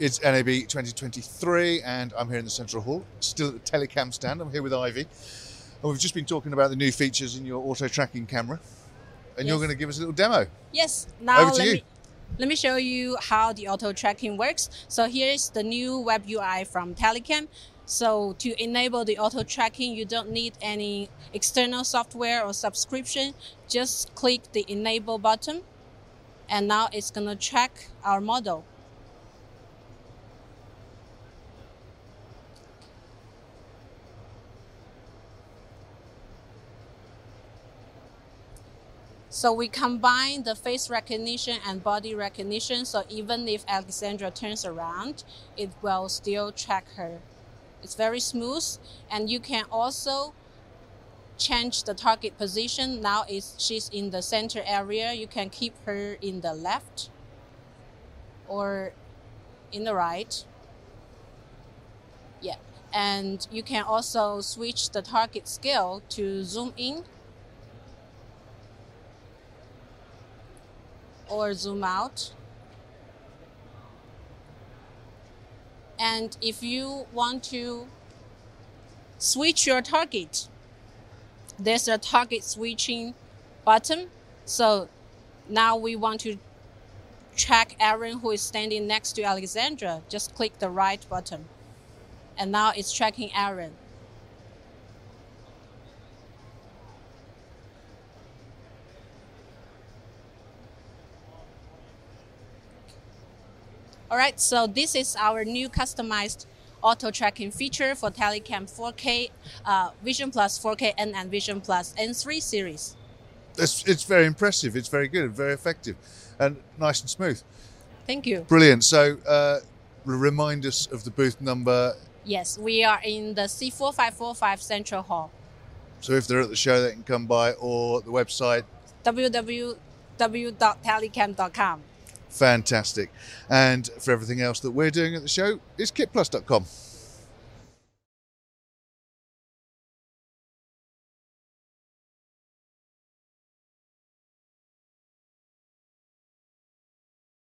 It's NAB 2023, and I'm here in the Central Hall, still at the Telycam stand. I'm here with Ivy, and we've just been talking about the new features in your auto tracking camera, and you're going to give us a little demo. Yes, now Over to let you. me let me show you how the auto tracking works. So here's the new web UI from Telycam. So to enable the auto tracking, you don't need any external software or subscription. Just click the enable button, and now it's gonna track our model. So we combine the face recognition and body recognition. So even if Alexandra turns around, it will still track her. It's very smooth, and you can also change the target position. Now is she's in the center area. You can keep her in the left or in the right. Yeah, and you can also switch the target scale to zoom in or zoom out. And if you want to switch your target, there's a target switching button. So now we want to track Aaron who is standing next to Alexandra. Just click the right button. And now it's tracking Aaron. All right, so this is our new customized auto tracking feature for Telycam 4K, uh, Vision Plus 4K N and Vision Plus N3 series. It's, it's very impressive. It's very good, very effective, and nice and smooth. Thank you. Brilliant. So, uh, remind us of the booth number. Yes, we are in the C4545 Central Hall. So, if they're at the show, they can come by, or the website. www.telycam.com. Fantastic. And for everything else that we're doing at the show, it's kitplus.com.